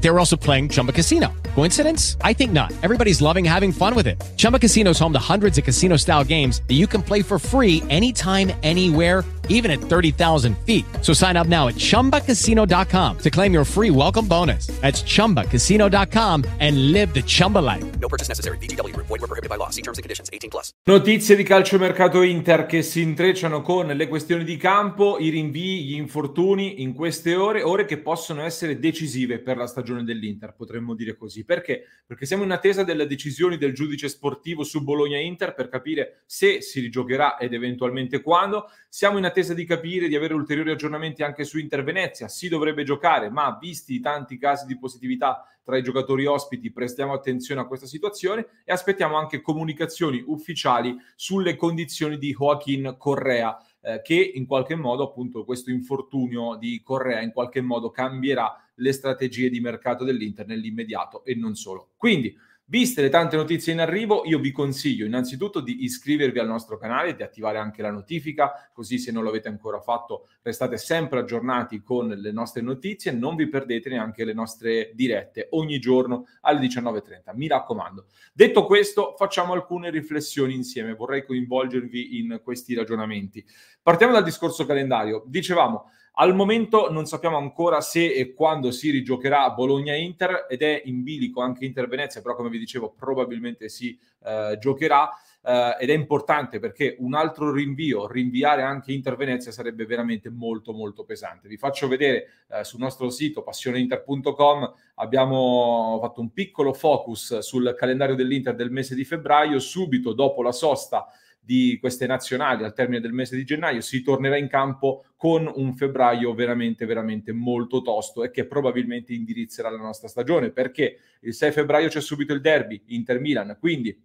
They were also playing Chumba Casino. Coincidence? I think not. Everybody's loving having fun with it. Chumba Casino is home to hundreds of casino-style games that you can play for free anytime, anywhere even at 30,000 feet. So sign up now at ChumbaCasino.com to claim your free welcome bonus. That's ChumbaCasino.com and live the Chumba life. No purchase necessary. VGW. Void were prohibited by law. See terms and conditions. 18 plus. Notizie di calciomercato Inter che si intrecciano con le questioni di campo, i rinvii, gli infortuni in queste ore, ore che possono essere decisive per la stagione dell'Inter, potremmo dire così. Perché? Perché siamo in attesa delle decisioni del giudice sportivo su Bologna-Inter per capire se si rigiocherà ed eventualmente quando. Siamo in attesa di capire, di avere ulteriori aggiornamenti anche su Inter Venezia. Si dovrebbe giocare, ma visti i tanti casi di positività tra i giocatori ospiti, prestiamo attenzione a questa situazione e aspettiamo anche comunicazioni ufficiali sulle condizioni di Joaquin Correa, eh, che in qualche modo, appunto, questo infortunio di Correa in qualche modo cambierà le strategie di mercato dell'Inter nell'immediato e non solo. Quindi, Viste le tante notizie in arrivo, io vi consiglio innanzitutto di iscrivervi al nostro canale, di attivare anche la notifica, così se non l'avete ancora fatto restate sempre aggiornati con le nostre notizie, non vi perdete neanche le nostre dirette ogni giorno alle 19.30, mi raccomando. Detto questo, facciamo alcune riflessioni insieme, vorrei coinvolgervi in questi ragionamenti. Partiamo dal discorso calendario. Dicevamo, al momento non sappiamo ancora se e quando si rigiocherà Bologna-Inter ed è in bilico anche Inter-Venezia, però come vi dicevo probabilmente si eh, giocherà eh, ed è importante perché un altro rinvio, rinviare anche Inter-Venezia sarebbe veramente molto molto pesante. Vi faccio vedere eh, sul nostro sito passioneinter.com abbiamo fatto un piccolo focus sul calendario dell'Inter del mese di febbraio, subito dopo la sosta di queste nazionali al termine del mese di gennaio si tornerà in campo con un febbraio veramente veramente molto tosto e che probabilmente indirizzerà la nostra stagione perché il 6 febbraio c'è subito il derby Inter Milan quindi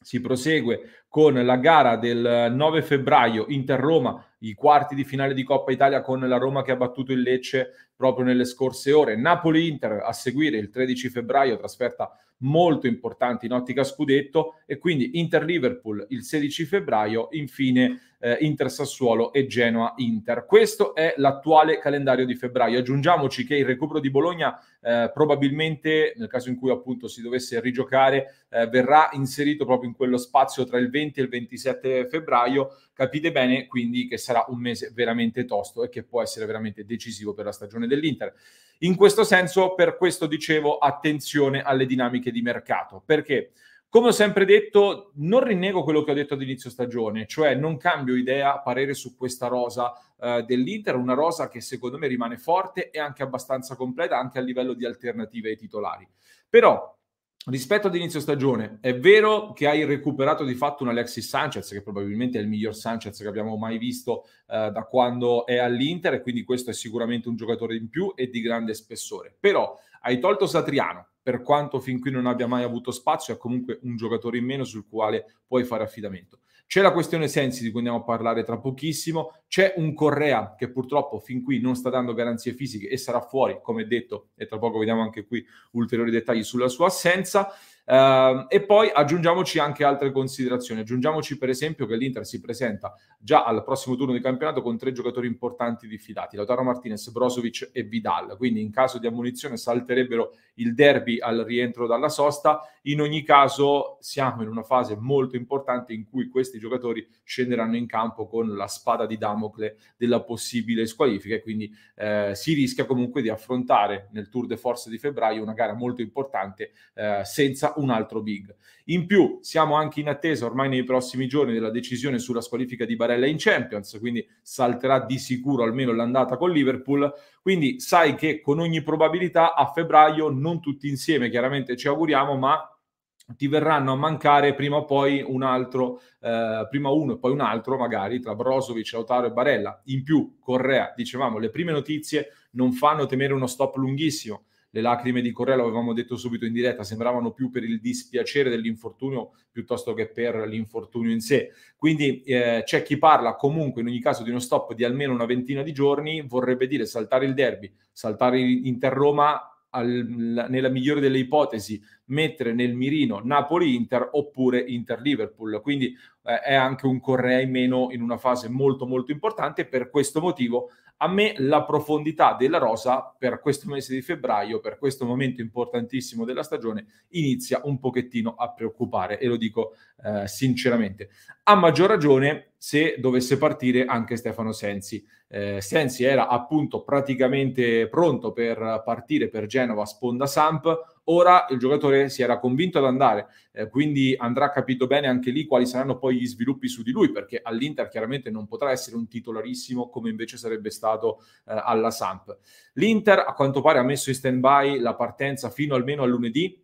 si prosegue con la gara del 9 febbraio Inter-Roma, i quarti di finale di Coppa Italia con la Roma che ha battuto il Lecce proprio nelle scorse ore. Napoli-Inter a seguire il 13 febbraio, trasferta molto importante in ottica scudetto e quindi Inter-Liverpool il 16 febbraio, infine eh, Inter-Sassuolo e Genoa-Inter. Questo è l'attuale calendario di febbraio. Aggiungiamoci che il recupero di Bologna eh, probabilmente, nel caso in cui appunto si dovesse rigiocare, eh, verrà inserito proprio in quello spazio tra il 20 e il 27 febbraio. Capite bene quindi che sarà un mese veramente tosto e che può essere veramente decisivo per la stagione dell'Inter. In questo senso, per questo dicevo, attenzione alle dinamiche di mercato, perché come ho sempre detto, non rinnego quello che ho detto ad inizio stagione, cioè non cambio idea, parere su questa rosa eh, dell'Inter, una rosa che secondo me rimane forte e anche abbastanza completa anche a livello di alternative ai titolari. Però rispetto ad inizio stagione, è vero che hai recuperato di fatto un Alexis Sanchez, che probabilmente è il miglior Sanchez che abbiamo mai visto eh, da quando è all'Inter, e quindi questo è sicuramente un giocatore in più e di grande spessore. Però hai tolto Satriano, per quanto fin qui non abbia mai avuto spazio, è comunque un giocatore in meno sul quale puoi fare affidamento. C'è la questione Sensi di cui andiamo a parlare tra pochissimo, c'è un Correa che purtroppo fin qui non sta dando garanzie fisiche e sarà fuori, come detto, e tra poco vediamo anche qui ulteriori dettagli sulla sua assenza. Uh, e poi aggiungiamoci anche altre considerazioni. Aggiungiamoci, per esempio, che l'Inter si presenta già al prossimo turno di campionato con tre giocatori importanti diffidati: Lautaro Martinez, Brozovic e Vidal. Quindi, in caso di ammunizione, salterebbero il derby al rientro dalla sosta. In ogni caso, siamo in una fase molto importante in cui questi giocatori scenderanno in campo con la spada di Damocle della possibile squalifica. E quindi eh, si rischia comunque di affrontare nel Tour de Force di febbraio una gara molto importante eh, senza un altro big. In più siamo anche in attesa ormai nei prossimi giorni della decisione sulla squalifica di Barella in Champions, quindi salterà di sicuro almeno l'andata con Liverpool, quindi sai che con ogni probabilità a febbraio non tutti insieme, chiaramente ci auguriamo, ma ti verranno a mancare prima o poi un altro, eh, prima uno e poi un altro, magari tra Brozovic, Lautaro e Barella. In più, Correa, dicevamo, le prime notizie non fanno temere uno stop lunghissimo. Le lacrime di Correa, lo avevamo detto subito in diretta, sembravano più per il dispiacere dell'infortunio piuttosto che per l'infortunio in sé. Quindi eh, c'è chi parla comunque in ogni caso di uno stop di almeno una ventina di giorni, vorrebbe dire saltare il derby, saltare Inter-Roma al, nella migliore delle ipotesi mettere nel mirino Napoli-Inter oppure Inter-Liverpool. Quindi eh, è anche un Correa in meno in una fase molto molto importante. Per questo motivo a me la profondità della rosa per questo mese di febbraio, per questo momento importantissimo della stagione, inizia un pochettino a preoccupare e lo dico eh, sinceramente. A maggior ragione se dovesse partire anche Stefano Sensi. Eh, Sensi era appunto praticamente pronto per partire per Genova sponda Samp, Ora il giocatore si era convinto ad andare, eh, quindi andrà capito bene anche lì quali saranno poi gli sviluppi su di lui, perché all'Inter chiaramente non potrà essere un titolarissimo come invece sarebbe stato eh, alla Samp. L'Inter a quanto pare ha messo in stand-by la partenza fino almeno a lunedì,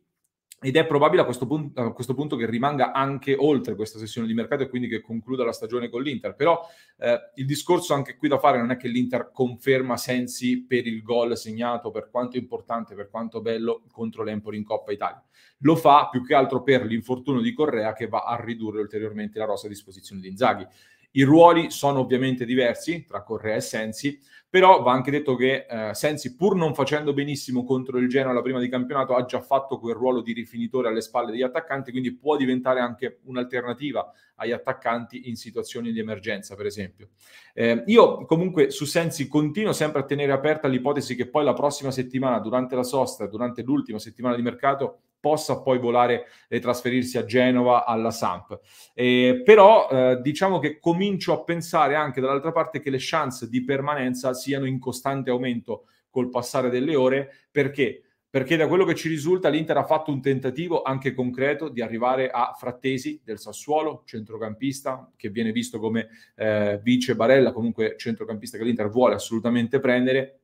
ed è probabile a questo, punto, a questo, punto, che rimanga anche oltre questa sessione di mercato e quindi che concluda la stagione con l'Inter. Però eh, il discorso anche qui da fare non è che l'Inter conferma Sensi per il gol segnato, per quanto importante, per quanto bello contro l'Empoli in Coppa Italia. Lo fa più che altro per l'infortunio di Correa che va a ridurre ulteriormente la rosa a disposizione di Inzaghi. I ruoli sono ovviamente diversi tra Correa e Sensi, però va anche detto che eh, Sensi, pur non facendo benissimo contro il Genoa la prima di campionato, ha già fatto quel ruolo di rifinitore alle spalle degli attaccanti, quindi può diventare anche un'alternativa agli attaccanti in situazioni di emergenza, per esempio. Eh, io comunque su Sensi continuo sempre a tenere aperta l'ipotesi che poi la prossima settimana, durante la sosta, durante l'ultima settimana di mercato, possa poi volare e trasferirsi a Genova alla Samp. Eh, però eh, diciamo che comincio a pensare anche dall'altra parte che le chance di permanenza siano in costante aumento col passare delle ore. Perché? Perché da quello che ci risulta l'Inter ha fatto un tentativo anche concreto di arrivare a Frattesi del Sassuolo, centrocampista che viene visto come eh, vice Barella, comunque centrocampista che l'Inter vuole assolutamente prendere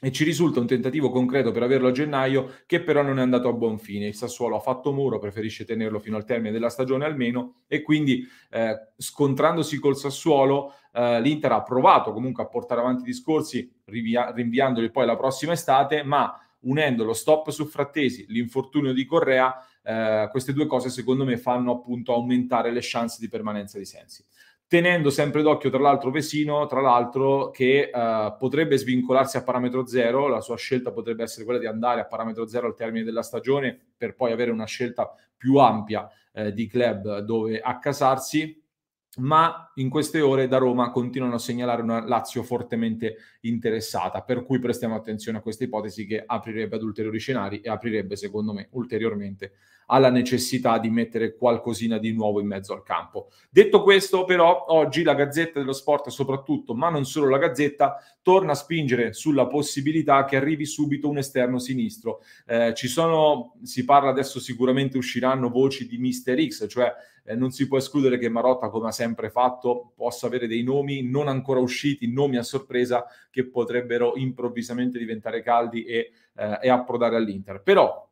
e ci risulta un tentativo concreto per averlo a gennaio che però non è andato a buon fine. Il Sassuolo ha fatto muro, preferisce tenerlo fino al termine della stagione almeno e quindi eh, scontrandosi col Sassuolo eh, l'Inter ha provato comunque a portare avanti i discorsi rivia- rinviandoli poi alla prossima estate, ma unendo lo stop su Frattesi, l'infortunio di Correa, eh, queste due cose secondo me fanno appunto aumentare le chance di permanenza di Sensi tenendo sempre d'occhio tra l'altro Vesino, tra l'altro che uh, potrebbe svincolarsi a parametro zero, la sua scelta potrebbe essere quella di andare a parametro zero al termine della stagione per poi avere una scelta più ampia eh, di club dove accasarsi, ma in queste ore da Roma continuano a segnalare una Lazio fortemente interessata, per cui prestiamo attenzione a questa ipotesi che aprirebbe ad ulteriori scenari e aprirebbe secondo me ulteriormente alla necessità di mettere qualcosina di nuovo in mezzo al campo. Detto questo, però, oggi la Gazzetta dello Sport, soprattutto, ma non solo la Gazzetta, torna a spingere sulla possibilità che arrivi subito un esterno sinistro. Eh, ci sono, si parla adesso sicuramente usciranno voci di Mister X, cioè eh, non si può escludere che Marotta, come ha sempre fatto, possa avere dei nomi non ancora usciti, nomi a sorpresa che potrebbero improvvisamente diventare caldi e, eh, e approdare all'Inter. Però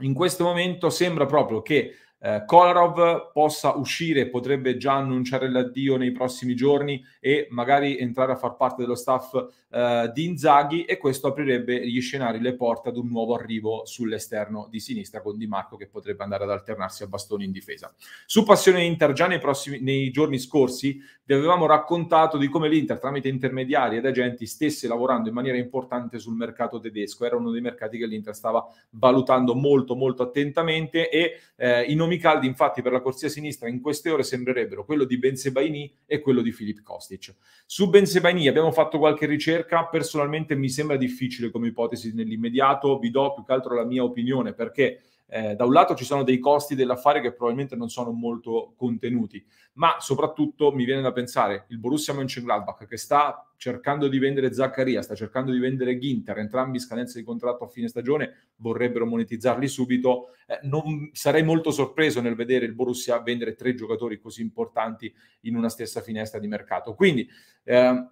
in questo momento sembra proprio che eh, Kolarov possa uscire, potrebbe già annunciare l'addio nei prossimi giorni e magari entrare a far parte dello staff eh, di Inzaghi e questo aprirebbe gli scenari, le porte ad un nuovo arrivo sull'esterno di sinistra con Di Marco che potrebbe andare ad alternarsi a bastoni in difesa. Su Passione Inter già nei, prossimi, nei giorni scorsi vi avevamo raccontato di come l'Inter tramite intermediari ed agenti stesse lavorando in maniera importante sul mercato tedesco, era uno dei mercati che l'Inter stava valutando molto molto attentamente e eh, in nomi caldi, infatti, per la corsia sinistra in queste ore sembrerebbero quello di Benzebaini e quello di Filip Kostic. Su Benzebaini abbiamo fatto qualche ricerca, personalmente mi sembra difficile come ipotesi nell'immediato, vi do più che altro la mia opinione perché eh, da un lato ci sono dei costi dell'affare che probabilmente non sono molto contenuti, ma soprattutto mi viene da pensare il Borussia Mönchengladbach che sta cercando di vendere Zaccaria, sta cercando di vendere Ginter, entrambi scadenze di contratto a fine stagione, vorrebbero monetizzarli subito. Eh, non sarei molto sorpreso nel vedere il Borussia vendere tre giocatori così importanti in una stessa finestra di mercato. Quindi eh,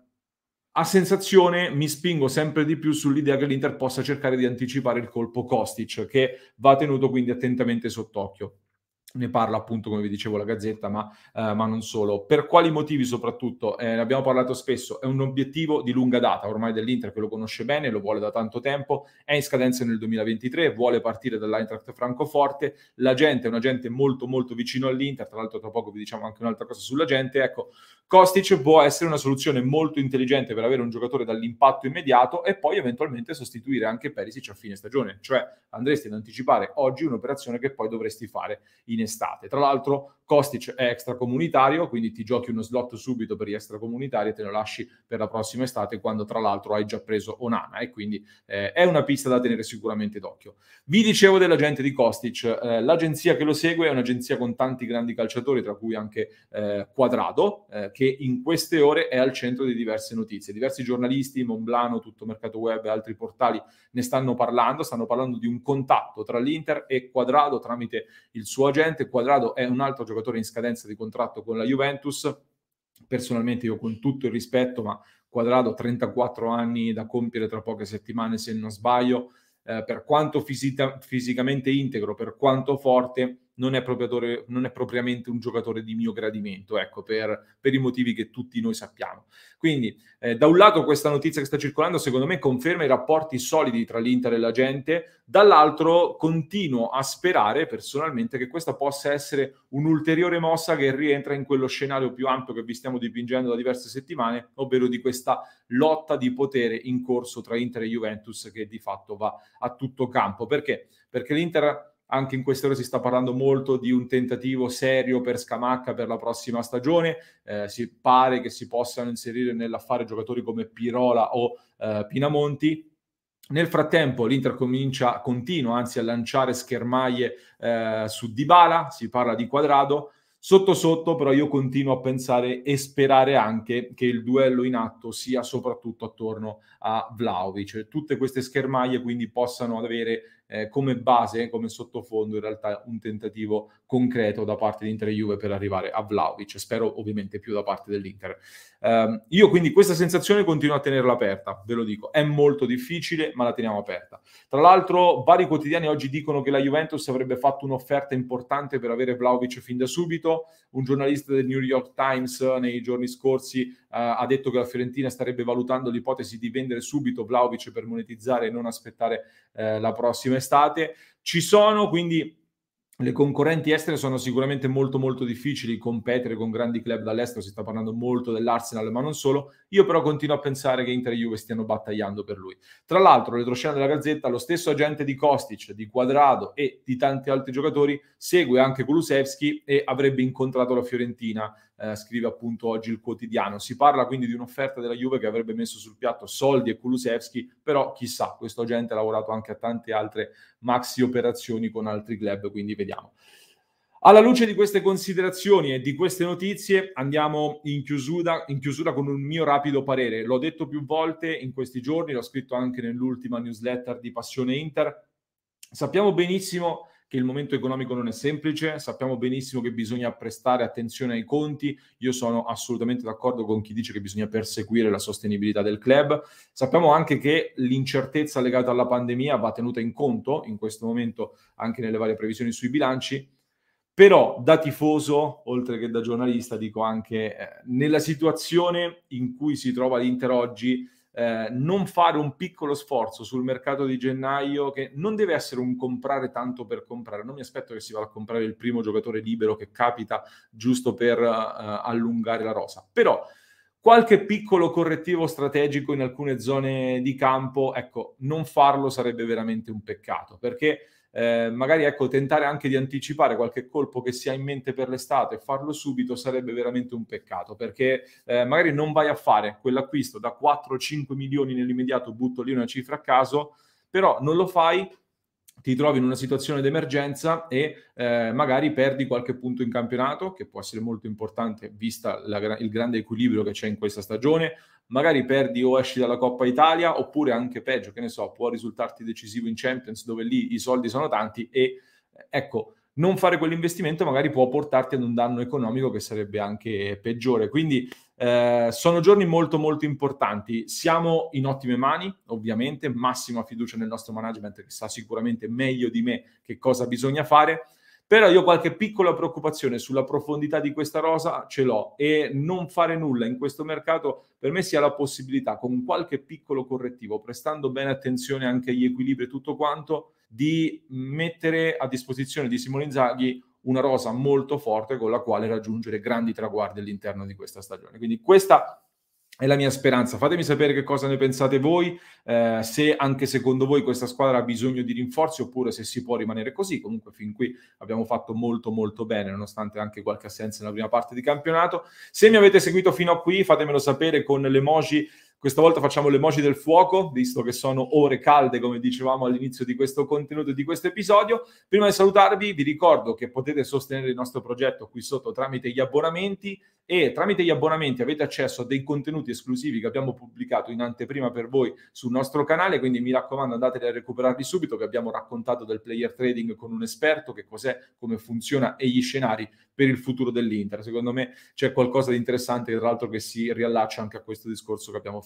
a sensazione mi spingo sempre di più sull'idea che l'Inter possa cercare di anticipare il colpo Kostic, che va tenuto quindi attentamente sott'occhio. Ne parla appunto, come vi dicevo, la Gazzetta, ma, eh, ma non solo. Per quali motivi soprattutto? Eh, ne abbiamo parlato spesso, è un obiettivo di lunga data, ormai dell'Inter che lo conosce bene, lo vuole da tanto tempo, è in scadenza nel 2023, vuole partire dall'Eintracht Francoforte, la gente è una gente molto molto vicino all'Inter, tra l'altro tra poco vi diciamo anche un'altra cosa sulla gente, ecco, Kostic può essere una soluzione molto intelligente per avere un giocatore dall'impatto immediato e poi eventualmente sostituire anche Perisic a fine stagione, cioè andresti ad anticipare oggi un'operazione che poi dovresti fare in estate. Tra l'altro Kostic è extracomunitario, quindi ti giochi uno slot subito per gli extracomunitari e te lo lasci per la prossima estate quando tra l'altro hai già preso Onana e quindi eh, è una pista da tenere sicuramente d'occhio. Vi dicevo dell'agente di Kostic, eh, l'agenzia che lo segue è un'agenzia con tanti grandi calciatori, tra cui anche eh, Quadrado, eh, che in queste ore è al centro di diverse notizie. Diversi giornalisti, Monblano, Tutto Mercato Web e altri portali ne stanno parlando, stanno parlando di un contatto tra l'Inter e Quadrado tramite il suo agente. Quadrado è un altro giocatore in scadenza di contratto con la Juventus. Personalmente io con tutto il rispetto, ma Quadrado 34 anni da compiere tra poche settimane se non sbaglio, eh, per quanto fisica- fisicamente integro, per quanto forte, non è, non è, propriamente un giocatore di mio gradimento, ecco, per, per i motivi che tutti noi sappiamo. Quindi, eh, da un lato questa notizia che sta circolando, secondo me, conferma i rapporti solidi tra l'Inter e la gente, dall'altro continuo a sperare personalmente che questa possa essere un'ulteriore mossa che rientra in quello scenario più ampio che vi stiamo dipingendo da diverse settimane, ovvero di questa lotta di potere in corso tra Inter e Juventus che di fatto va a tutto campo. Perché? Perché l'Inter anche in queste ore si sta parlando molto di un tentativo serio per Scamacca per la prossima stagione. Eh, si pare che si possano inserire nell'affare giocatori come Pirola o eh, Pinamonti. Nel frattempo l'Inter comincia, continua anzi a lanciare schermaglie eh, su Dybala, si parla di quadrado. Sotto sotto però io continuo a pensare e sperare anche che il duello in atto sia soprattutto attorno a Vlaovic. Tutte queste schermaglie quindi possano avere eh, come base, come sottofondo in realtà un tentativo concreto da parte di Inter e Juve per arrivare a Vlaovic, spero ovviamente più da parte dell'Inter. Um, io quindi questa sensazione continuo a tenerla aperta, ve lo dico, è molto difficile ma la teniamo aperta. Tra l'altro vari quotidiani oggi dicono che la Juventus avrebbe fatto un'offerta importante per avere Vlaovic fin da subito, un giornalista del New York Times nei giorni scorsi ha detto che la Fiorentina starebbe valutando l'ipotesi di vendere subito Vlaovic per monetizzare e non aspettare uh, la prossima estate. Ci sono quindi le concorrenti estere sono sicuramente molto molto difficili competere con grandi club dall'estero, si sta parlando molto dell'Arsenal, ma non solo. Io però continuo a pensare che Inter e Juve stiano battagliando per lui. Tra l'altro, retroscena della Gazzetta, lo stesso agente di Kostic, di Quadrado e di tanti altri giocatori segue anche Kulusevski e avrebbe incontrato la Fiorentina eh, scrive appunto oggi il quotidiano. Si parla quindi di un'offerta della Juve che avrebbe messo sul piatto soldi e Kulusevski, però chissà, questo agente ha lavorato anche a tante altre maxi operazioni con altri club, quindi vediamo. Alla luce di queste considerazioni e di queste notizie andiamo in chiusura, in chiusura, con un mio rapido parere. L'ho detto più volte in questi giorni, l'ho scritto anche nell'ultima newsletter di Passione Inter. Sappiamo benissimo che il momento economico non è semplice, sappiamo benissimo che bisogna prestare attenzione ai conti, io sono assolutamente d'accordo con chi dice che bisogna perseguire la sostenibilità del club, sappiamo anche che l'incertezza legata alla pandemia va tenuta in conto in questo momento anche nelle varie previsioni sui bilanci, però da tifoso, oltre che da giornalista, dico anche eh, nella situazione in cui si trova l'Inter oggi, eh, non fare un piccolo sforzo sul mercato di gennaio che non deve essere un comprare tanto per comprare. Non mi aspetto che si vada a comprare il primo giocatore libero che capita giusto per uh, allungare la rosa. Però qualche piccolo correttivo strategico in alcune zone di campo, ecco, non farlo sarebbe veramente un peccato perché eh, magari ecco, tentare anche di anticipare qualche colpo che si ha in mente per l'estate e farlo subito sarebbe veramente un peccato perché eh, magari non vai a fare quell'acquisto da 4-5 milioni nell'immediato, butto lì una cifra a caso, però non lo fai ti trovi in una situazione d'emergenza e eh, magari perdi qualche punto in campionato, che può essere molto importante vista la, il grande equilibrio che c'è in questa stagione, magari perdi o esci dalla Coppa Italia, oppure anche peggio, che ne so, può risultarti decisivo in Champions, dove lì i soldi sono tanti e ecco, non fare quell'investimento magari può portarti ad un danno economico che sarebbe anche peggiore. Quindi eh, sono giorni molto molto importanti. Siamo in ottime mani, ovviamente, massima fiducia nel nostro management che sa sicuramente meglio di me che cosa bisogna fare. Però io qualche piccola preoccupazione sulla profondità di questa rosa ce l'ho e non fare nulla in questo mercato per me sia la possibilità con qualche piccolo correttivo, prestando bene attenzione anche agli equilibri e tutto quanto, di mettere a disposizione di Simone Inzaghi una rosa molto forte con la quale raggiungere grandi traguardi all'interno di questa stagione. Quindi questa è la mia speranza. Fatemi sapere che cosa ne pensate voi, eh, se anche secondo voi questa squadra ha bisogno di rinforzi oppure se si può rimanere così. Comunque fin qui abbiamo fatto molto molto bene, nonostante anche qualche assenza nella prima parte di campionato. Se mi avete seguito fino a qui, fatemelo sapere con l'emoji questa volta facciamo l'emoji del fuoco, visto che sono ore calde, come dicevamo all'inizio di questo contenuto, di questo episodio. Prima di salutarvi, vi ricordo che potete sostenere il nostro progetto qui sotto tramite gli abbonamenti e tramite gli abbonamenti avete accesso a dei contenuti esclusivi che abbiamo pubblicato in anteprima per voi sul nostro canale, quindi mi raccomando andateli a recuperarli subito, che abbiamo raccontato del player trading con un esperto, che cos'è, come funziona e gli scenari per il futuro dell'Inter. Secondo me c'è qualcosa di interessante, tra l'altro, che si riallaccia anche a questo discorso che abbiamo fatto